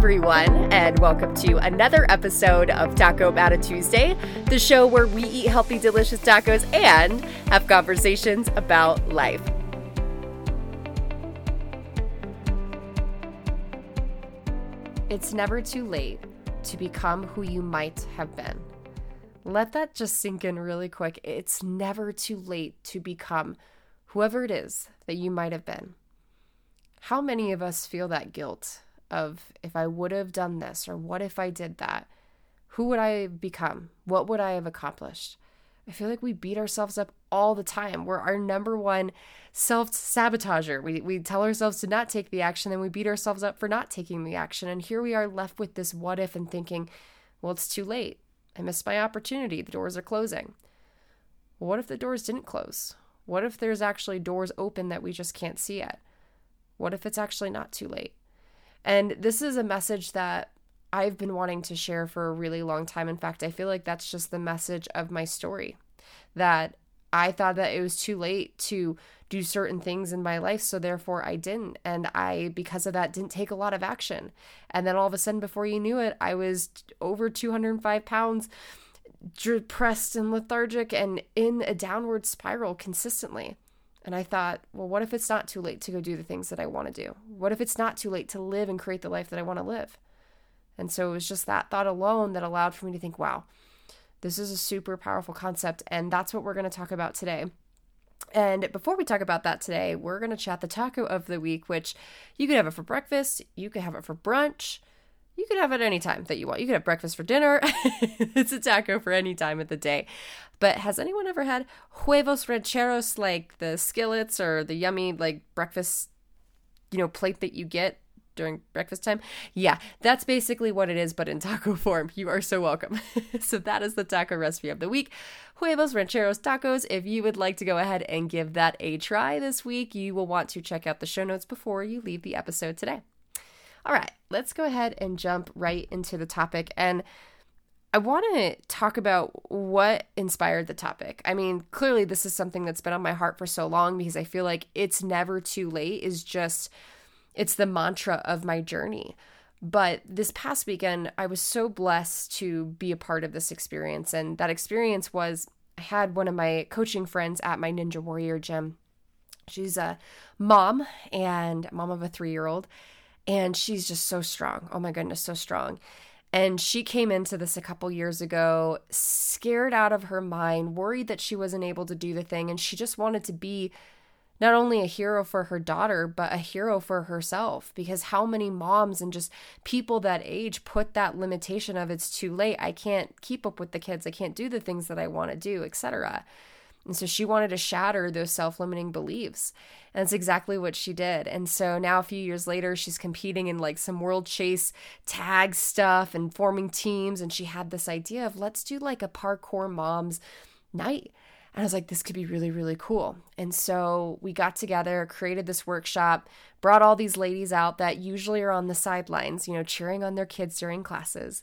everyone, and welcome to another episode of Taco About a Tuesday, the show where we eat healthy, delicious tacos and have conversations about life. It's never too late to become who you might have been. Let that just sink in really quick. It's never too late to become whoever it is that you might have been. How many of us feel that guilt of if I would have done this or what if I did that? Who would I become? What would I have accomplished? I feel like we beat ourselves up all the time. We're our number one self sabotager. We, we tell ourselves to not take the action, then we beat ourselves up for not taking the action. And here we are left with this what if and thinking, well, it's too late. I missed my opportunity. The doors are closing. What if the doors didn't close? What if there's actually doors open that we just can't see yet? What if it's actually not too late? And this is a message that I've been wanting to share for a really long time. In fact, I feel like that's just the message of my story that I thought that it was too late to do certain things in my life, so therefore I didn't. And I, because of that, didn't take a lot of action. And then all of a sudden, before you knew it, I was over 205 pounds, depressed and lethargic, and in a downward spiral consistently. And I thought, well, what if it's not too late to go do the things that I want to do? What if it's not too late to live and create the life that I want to live? And so it was just that thought alone that allowed for me to think, wow, this is a super powerful concept. And that's what we're going to talk about today. And before we talk about that today, we're going to chat the taco of the week, which you could have it for breakfast, you could have it for brunch, you could have it any time that you want. You could have breakfast for dinner. it's a taco for any time of the day. But has anyone ever had huevos rancheros, like the skillets or the yummy like breakfast, you know, plate that you get during breakfast time? Yeah, that's basically what it is, but in taco form. You are so welcome. so that is the taco recipe of the week. Huevos rancheros tacos. If you would like to go ahead and give that a try this week, you will want to check out the show notes before you leave the episode today. All right, let's go ahead and jump right into the topic. And I want to talk about what inspired the topic. I mean, clearly, this is something that's been on my heart for so long because I feel like it's never too late, is just, it's the mantra of my journey. But this past weekend, I was so blessed to be a part of this experience. And that experience was I had one of my coaching friends at my Ninja Warrior gym. She's a mom and mom of a three year old and she's just so strong. Oh my goodness, so strong. And she came into this a couple years ago, scared out of her mind, worried that she wasn't able to do the thing. And she just wanted to be not only a hero for her daughter, but a hero for herself. Because how many moms and just people that age put that limitation of it's too late. I can't keep up with the kids. I can't do the things that I want to do, etc. And so she wanted to shatter those self limiting beliefs. And that's exactly what she did. And so now, a few years later, she's competing in like some world chase tag stuff and forming teams. And she had this idea of let's do like a parkour moms night. And I was like, this could be really, really cool. And so we got together, created this workshop, brought all these ladies out that usually are on the sidelines, you know, cheering on their kids during classes.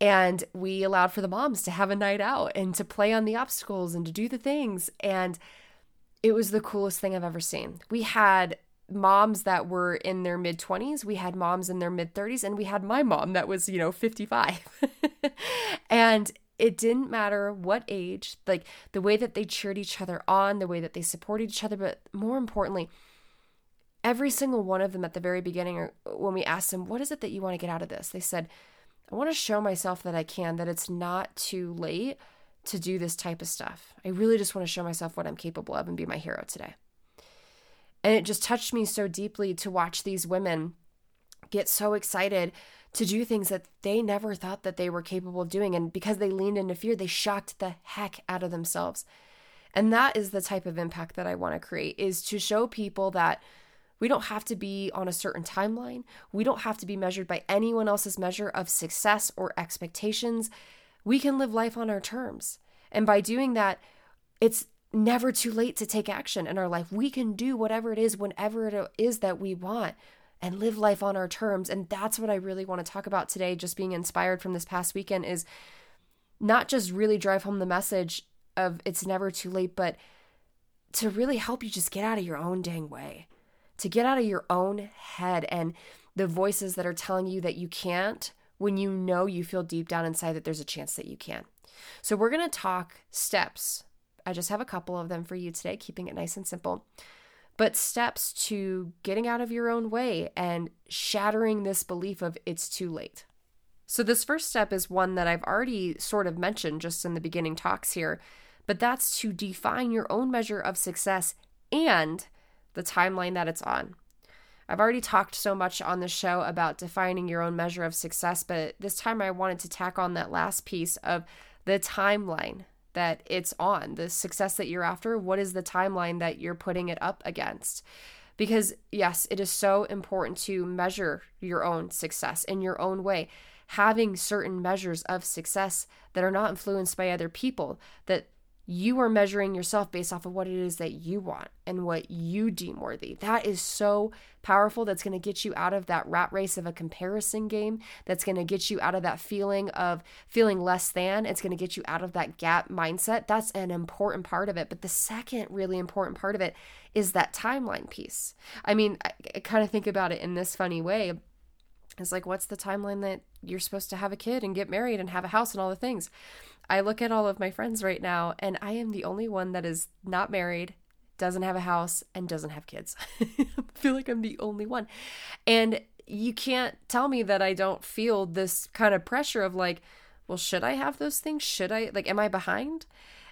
And we allowed for the moms to have a night out and to play on the obstacles and to do the things. And it was the coolest thing I've ever seen. We had moms that were in their mid 20s, we had moms in their mid 30s, and we had my mom that was, you know, 55. and it didn't matter what age, like the way that they cheered each other on, the way that they supported each other, but more importantly, every single one of them at the very beginning, when we asked them, What is it that you want to get out of this? They said, I want to show myself that I can, that it's not too late to do this type of stuff. I really just want to show myself what I'm capable of and be my hero today. And it just touched me so deeply to watch these women get so excited to do things that they never thought that they were capable of doing. And because they leaned into fear, they shocked the heck out of themselves. And that is the type of impact that I want to create is to show people that we don't have to be on a certain timeline. We don't have to be measured by anyone else's measure of success or expectations. We can live life on our terms. And by doing that, it's never too late to take action in our life. We can do whatever it is whenever it is that we want and live life on our terms. And that's what I really want to talk about today, just being inspired from this past weekend is not just really drive home the message of it's never too late, but to really help you just get out of your own dang way to get out of your own head and the voices that are telling you that you can't when you know you feel deep down inside that there's a chance that you can. So, we're going to talk steps. I just have a couple of them for you today, keeping it nice and simple. But steps to getting out of your own way and shattering this belief of it's too late. So, this first step is one that I've already sort of mentioned just in the beginning talks here, but that's to define your own measure of success and the timeline that it's on. I've already talked so much on the show about defining your own measure of success, but this time I wanted to tack on that last piece of the timeline that it's on, the success that you're after. What is the timeline that you're putting it up against? Because, yes, it is so important to measure your own success in your own way having certain measures of success that are not influenced by other people, that you are measuring yourself based off of what it is that you want and what you deem worthy. That is so powerful. That's going to get you out of that rat race of a comparison game. That's going to get you out of that feeling of feeling less than. It's going to get you out of that gap mindset. That's an important part of it. But the second really important part of it is that timeline piece. I mean, I, I kind of think about it in this funny way it's like, what's the timeline that you're supposed to have a kid and get married and have a house and all the things? I look at all of my friends right now, and I am the only one that is not married, doesn't have a house, and doesn't have kids. I feel like I'm the only one. And you can't tell me that I don't feel this kind of pressure of like, well, should I have those things? Should I, like, am I behind?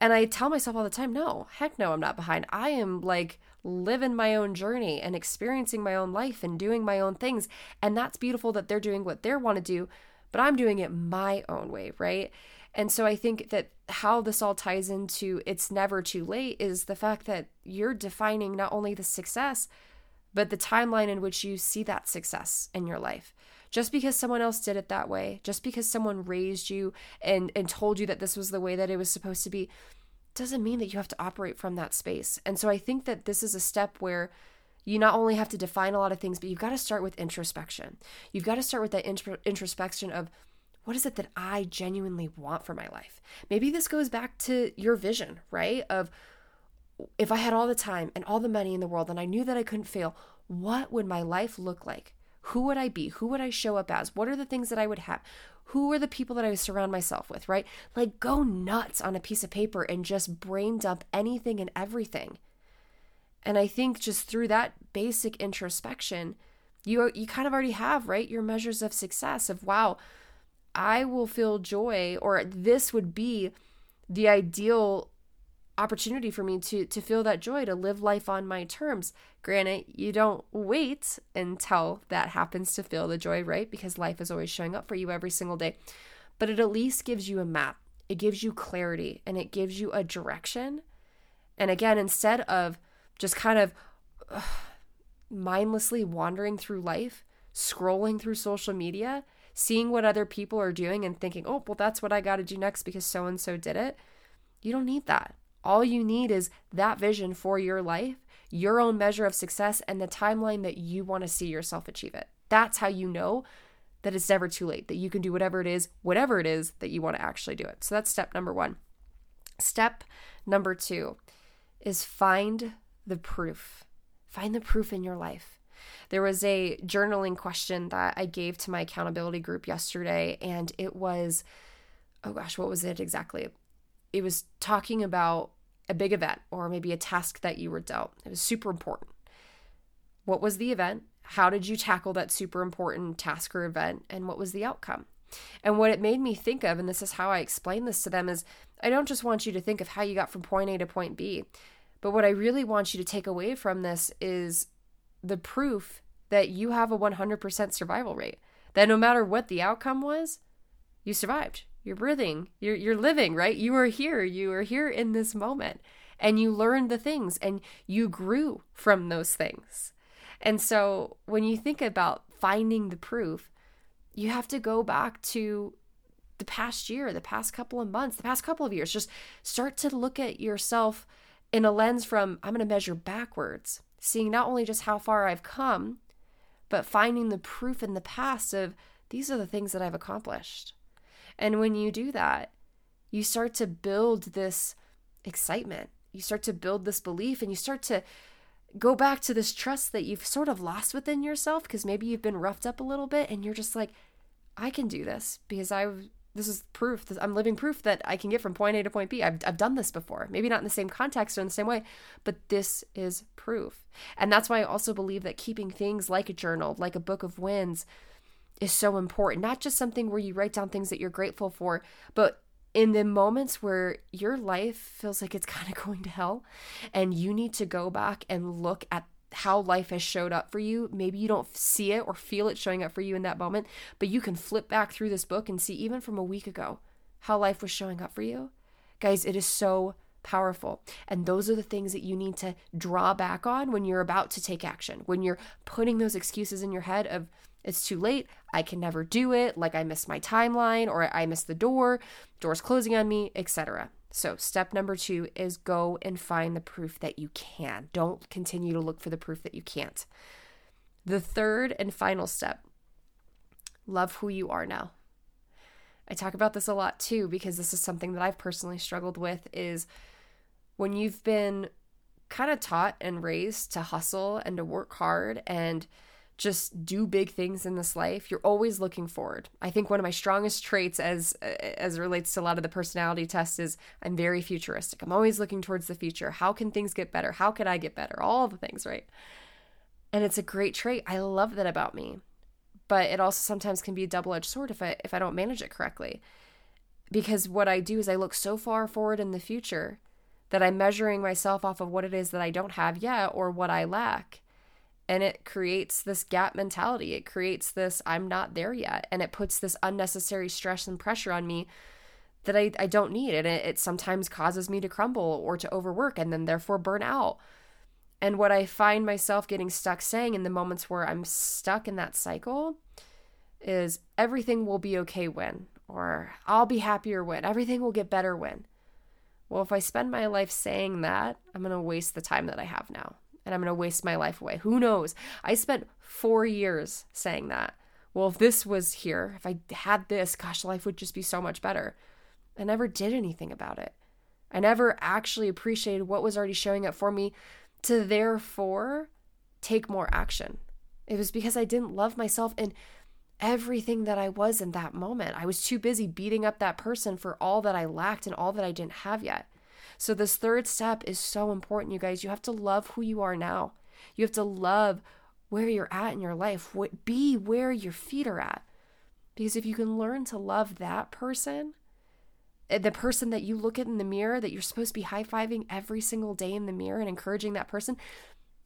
And I tell myself all the time, no, heck no, I'm not behind. I am like, living my own journey and experiencing my own life and doing my own things. And that's beautiful that they're doing what they want to do, but I'm doing it my own way, right? And so I think that how this all ties into it's never too late is the fact that you're defining not only the success, but the timeline in which you see that success in your life. Just because someone else did it that way, just because someone raised you and, and told you that this was the way that it was supposed to be, doesn't mean that you have to operate from that space. And so I think that this is a step where you not only have to define a lot of things, but you've got to start with introspection. You've got to start with that introspection of what is it that I genuinely want for my life? Maybe this goes back to your vision, right? Of if I had all the time and all the money in the world and I knew that I couldn't fail, what would my life look like? Who would I be? Who would I show up as? What are the things that I would have? Who are the people that I surround myself with, right? Like go nuts on a piece of paper and just brain dump anything and everything. And I think just through that basic introspection, you you kind of already have, right? Your measures of success of wow, I will feel joy or this would be the ideal opportunity for me to to feel that joy to live life on my terms. Granted you don't wait until that happens to feel the joy right? Because life is always showing up for you every single day. But it at least gives you a map. It gives you clarity and it gives you a direction. And again instead of just kind of ugh, mindlessly wandering through life scrolling through social media seeing what other people are doing and thinking oh well that's what i got to do next because so and so did it you don't need that all you need is that vision for your life, your own measure of success, and the timeline that you want to see yourself achieve it. That's how you know that it's never too late, that you can do whatever it is, whatever it is that you want to actually do it. So that's step number one. Step number two is find the proof. Find the proof in your life. There was a journaling question that I gave to my accountability group yesterday, and it was, oh gosh, what was it exactly? it was talking about a big event or maybe a task that you were dealt. It was super important. What was the event? How did you tackle that super important task or event? And what was the outcome? And what it made me think of, and this is how I explain this to them, is I don't just want you to think of how you got from point A to point B, but what I really want you to take away from this is the proof that you have a 100% survival rate. That no matter what the outcome was, you survived. You're breathing. You're you're living right? You are here. You are here in this moment. And you learned the things and you grew from those things. And so when you think about finding the proof you have to go back to the past year the past couple of months the past couple of years. Just start to look at yourself in a lens from i'm going to measure backwards seeing not only just how far i've come but finding the proof in the past of these are the things that i've accomplished and when you do that, you start to build this excitement. You start to build this belief and you start to go back to this trust that you've sort of lost within yourself because maybe you've been roughed up a little bit and you're just like, I can do this because I this is proof. This, I'm living proof that I can get from point A to point B. I've, I've done this before. Maybe not in the same context or in the same way, but this is proof. And that's why I also believe that keeping things like a journal, like a book of wins, is so important. Not just something where you write down things that you're grateful for, but in the moments where your life feels like it's kind of going to hell and you need to go back and look at how life has showed up for you. Maybe you don't see it or feel it showing up for you in that moment, but you can flip back through this book and see, even from a week ago, how life was showing up for you. Guys, it is so powerful. And those are the things that you need to draw back on when you're about to take action, when you're putting those excuses in your head of, it's too late, I can never do it, like I missed my timeline or I missed the door, doors closing on me, etc. So, step number two is go and find the proof that you can. Don't continue to look for the proof that you can't. The third and final step love who you are now. I talk about this a lot too because this is something that I've personally struggled with is when you've been kind of taught and raised to hustle and to work hard and just do big things in this life you're always looking forward. I think one of my strongest traits as as relates to a lot of the personality tests is i'm very futuristic. I'm always looking towards the future. How can things get better? How could i get better? All the things right? And it's a great trait. I love that about me. But it also sometimes can be a double-edged sword if i if i don't manage it correctly. Because what i do is i look so far forward in the future that i'm measuring myself off of what it is that i don't have yet or what i lack and it creates this gap mentality. It creates this I'm not there yet. And it puts this unnecessary stress and pressure on me that I, I don't need. And it, it sometimes causes me to crumble or to overwork and then therefore burn out. And what I find myself getting stuck saying in the moments where I'm stuck in that cycle is everything will be okay when, or I'll be happier when, everything will get better when. Well, if I spend my life saying that, I'm going to waste the time that I have now and I'm going to waste my life away. Who knows? I spent four years saying that. Well, if this was here, if I had this, gosh, life would just be so much better. I never did anything about it. I never actually appreciated what was already showing up for me to therefore take more action. It was because I didn't love myself and everything that I was in that moment. I was too busy beating up that person for all that I lacked and all that I didn't have yet. So, this third step is so important, you guys. You have to love who you are now. You have to love where you're at in your life, what, be where your feet are at. Because if you can learn to love that person, eh, the person that you look at in the mirror, that you're supposed to be high fiving every single day in the mirror and encouraging that person,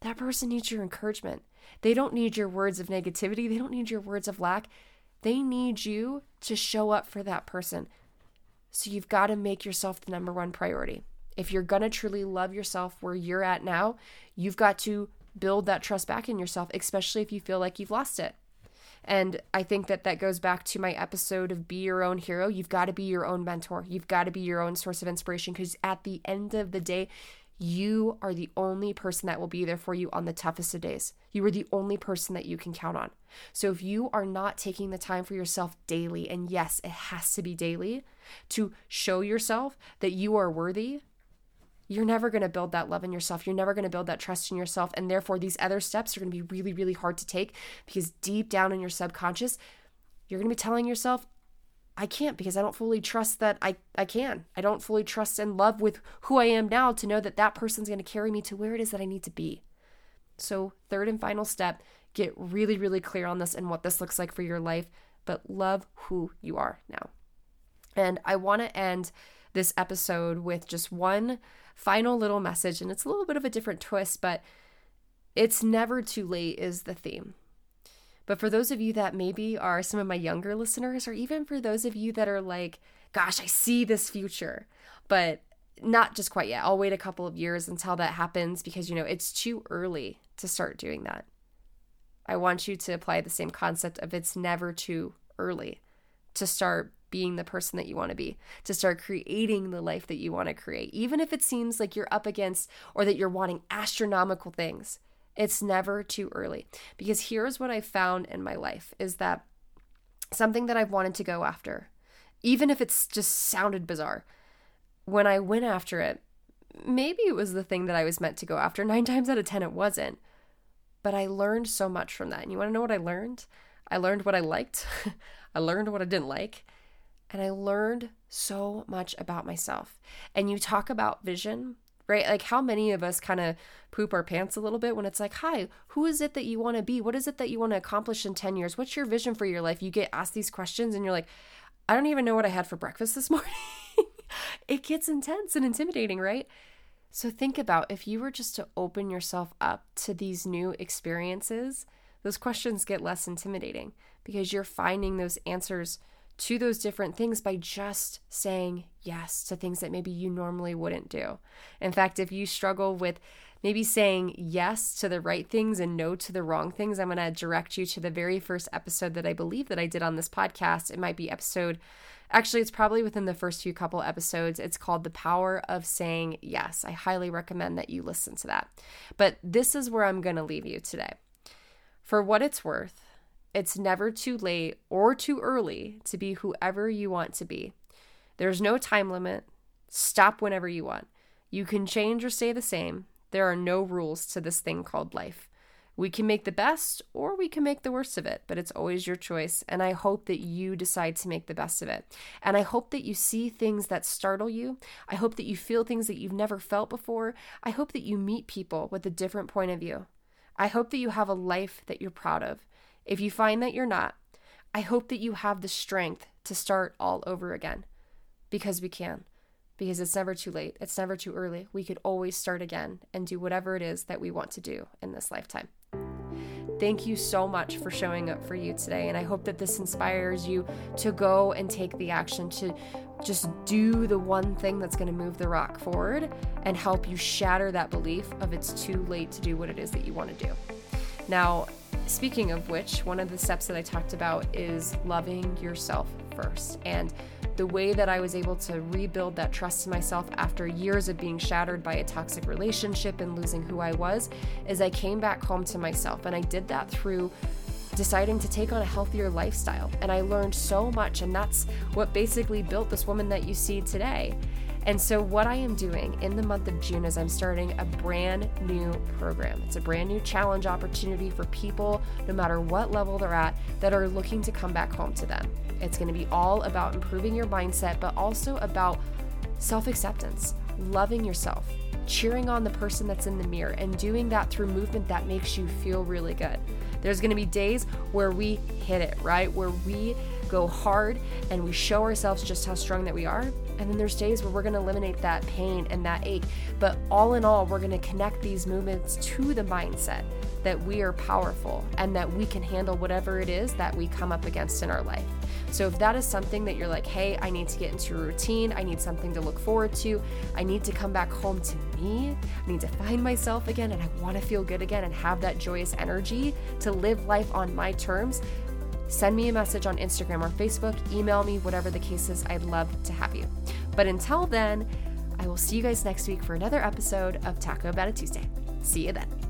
that person needs your encouragement. They don't need your words of negativity, they don't need your words of lack. They need you to show up for that person. So you've got to make yourself the number one priority. If you're going to truly love yourself where you're at now, you've got to build that trust back in yourself, especially if you feel like you've lost it. And I think that that goes back to my episode of Be Your Own Hero. You've got to be your own mentor. You've got to be your own source of inspiration because at the end of the day, you are the only person that will be there for you on the toughest of days. You are the only person that you can count on. So if you are not taking the time for yourself daily, and yes, it has to be daily, to show yourself that you are worthy, you're never going to build that love in yourself. You're never going to build that trust in yourself. And therefore, these other steps are going to be really, really hard to take because deep down in your subconscious, you're going to be telling yourself, I can't because I don't fully trust that I, I can. I don't fully trust and love with who I am now to know that that person's going to carry me to where it is that I need to be. So, third and final step get really, really clear on this and what this looks like for your life, but love who you are now. And I want to end this episode with just one final little message. And it's a little bit of a different twist, but it's never too late is the theme. But for those of you that maybe are some of my younger listeners, or even for those of you that are like, gosh, I see this future, but not just quite yet. I'll wait a couple of years until that happens because, you know, it's too early to start doing that. I want you to apply the same concept of it's never too early to start being the person that you want to be, to start creating the life that you want to create. Even if it seems like you're up against or that you're wanting astronomical things, it's never too early. Because here's what I found in my life is that something that I've wanted to go after, even if it's just sounded bizarre, when I went after it, maybe it was the thing that I was meant to go after. Nine times out of 10, it wasn't. But I learned so much from that. And you want to know what I learned? I learned what I liked, I learned what I didn't like, and I learned so much about myself. And you talk about vision, right? Like, how many of us kind of poop our pants a little bit when it's like, hi, who is it that you want to be? What is it that you want to accomplish in 10 years? What's your vision for your life? You get asked these questions and you're like, I don't even know what I had for breakfast this morning. it gets intense and intimidating, right? So think about if you were just to open yourself up to these new experiences, those questions get less intimidating because you're finding those answers to those different things by just saying yes to things that maybe you normally wouldn't do. In fact, if you struggle with maybe saying yes to the right things and no to the wrong things, I'm going to direct you to the very first episode that I believe that I did on this podcast. It might be episode Actually, it's probably within the first few couple episodes. It's called The Power of Saying Yes. I highly recommend that you listen to that. But this is where I'm going to leave you today. For what it's worth, it's never too late or too early to be whoever you want to be. There's no time limit. Stop whenever you want. You can change or stay the same. There are no rules to this thing called life. We can make the best or we can make the worst of it, but it's always your choice. And I hope that you decide to make the best of it. And I hope that you see things that startle you. I hope that you feel things that you've never felt before. I hope that you meet people with a different point of view. I hope that you have a life that you're proud of. If you find that you're not, I hope that you have the strength to start all over again because we can. Because it's never too late. It's never too early. We could always start again and do whatever it is that we want to do in this lifetime. Thank you so much for showing up for you today. And I hope that this inspires you to go and take the action to just do the one thing that's going to move the rock forward and help you shatter that belief of it's too late to do what it is that you want to do. Now, speaking of which, one of the steps that I talked about is loving yourself first. And the way that I was able to rebuild that trust in myself after years of being shattered by a toxic relationship and losing who I was is I came back home to myself. And I did that through deciding to take on a healthier lifestyle. And I learned so much. And that's what basically built this woman that you see today. And so, what I am doing in the month of June is I'm starting a brand new program. It's a brand new challenge opportunity for people, no matter what level they're at, that are looking to come back home to them. It's going to be all about improving your mindset, but also about self acceptance, loving yourself, cheering on the person that's in the mirror, and doing that through movement that makes you feel really good. There's going to be days where we hit it, right? Where we go hard and we show ourselves just how strong that we are. And then there's days where we're going to eliminate that pain and that ache. But all in all, we're going to connect these movements to the mindset that we are powerful and that we can handle whatever it is that we come up against in our life. So if that is something that you're like, hey, I need to get into a routine, I need something to look forward to, I need to come back home to me, I need to find myself again, and I want to feel good again and have that joyous energy to live life on my terms, send me a message on Instagram or Facebook, email me, whatever the case is. I'd love to have you. But until then, I will see you guys next week for another episode of Taco About a Tuesday. See you then.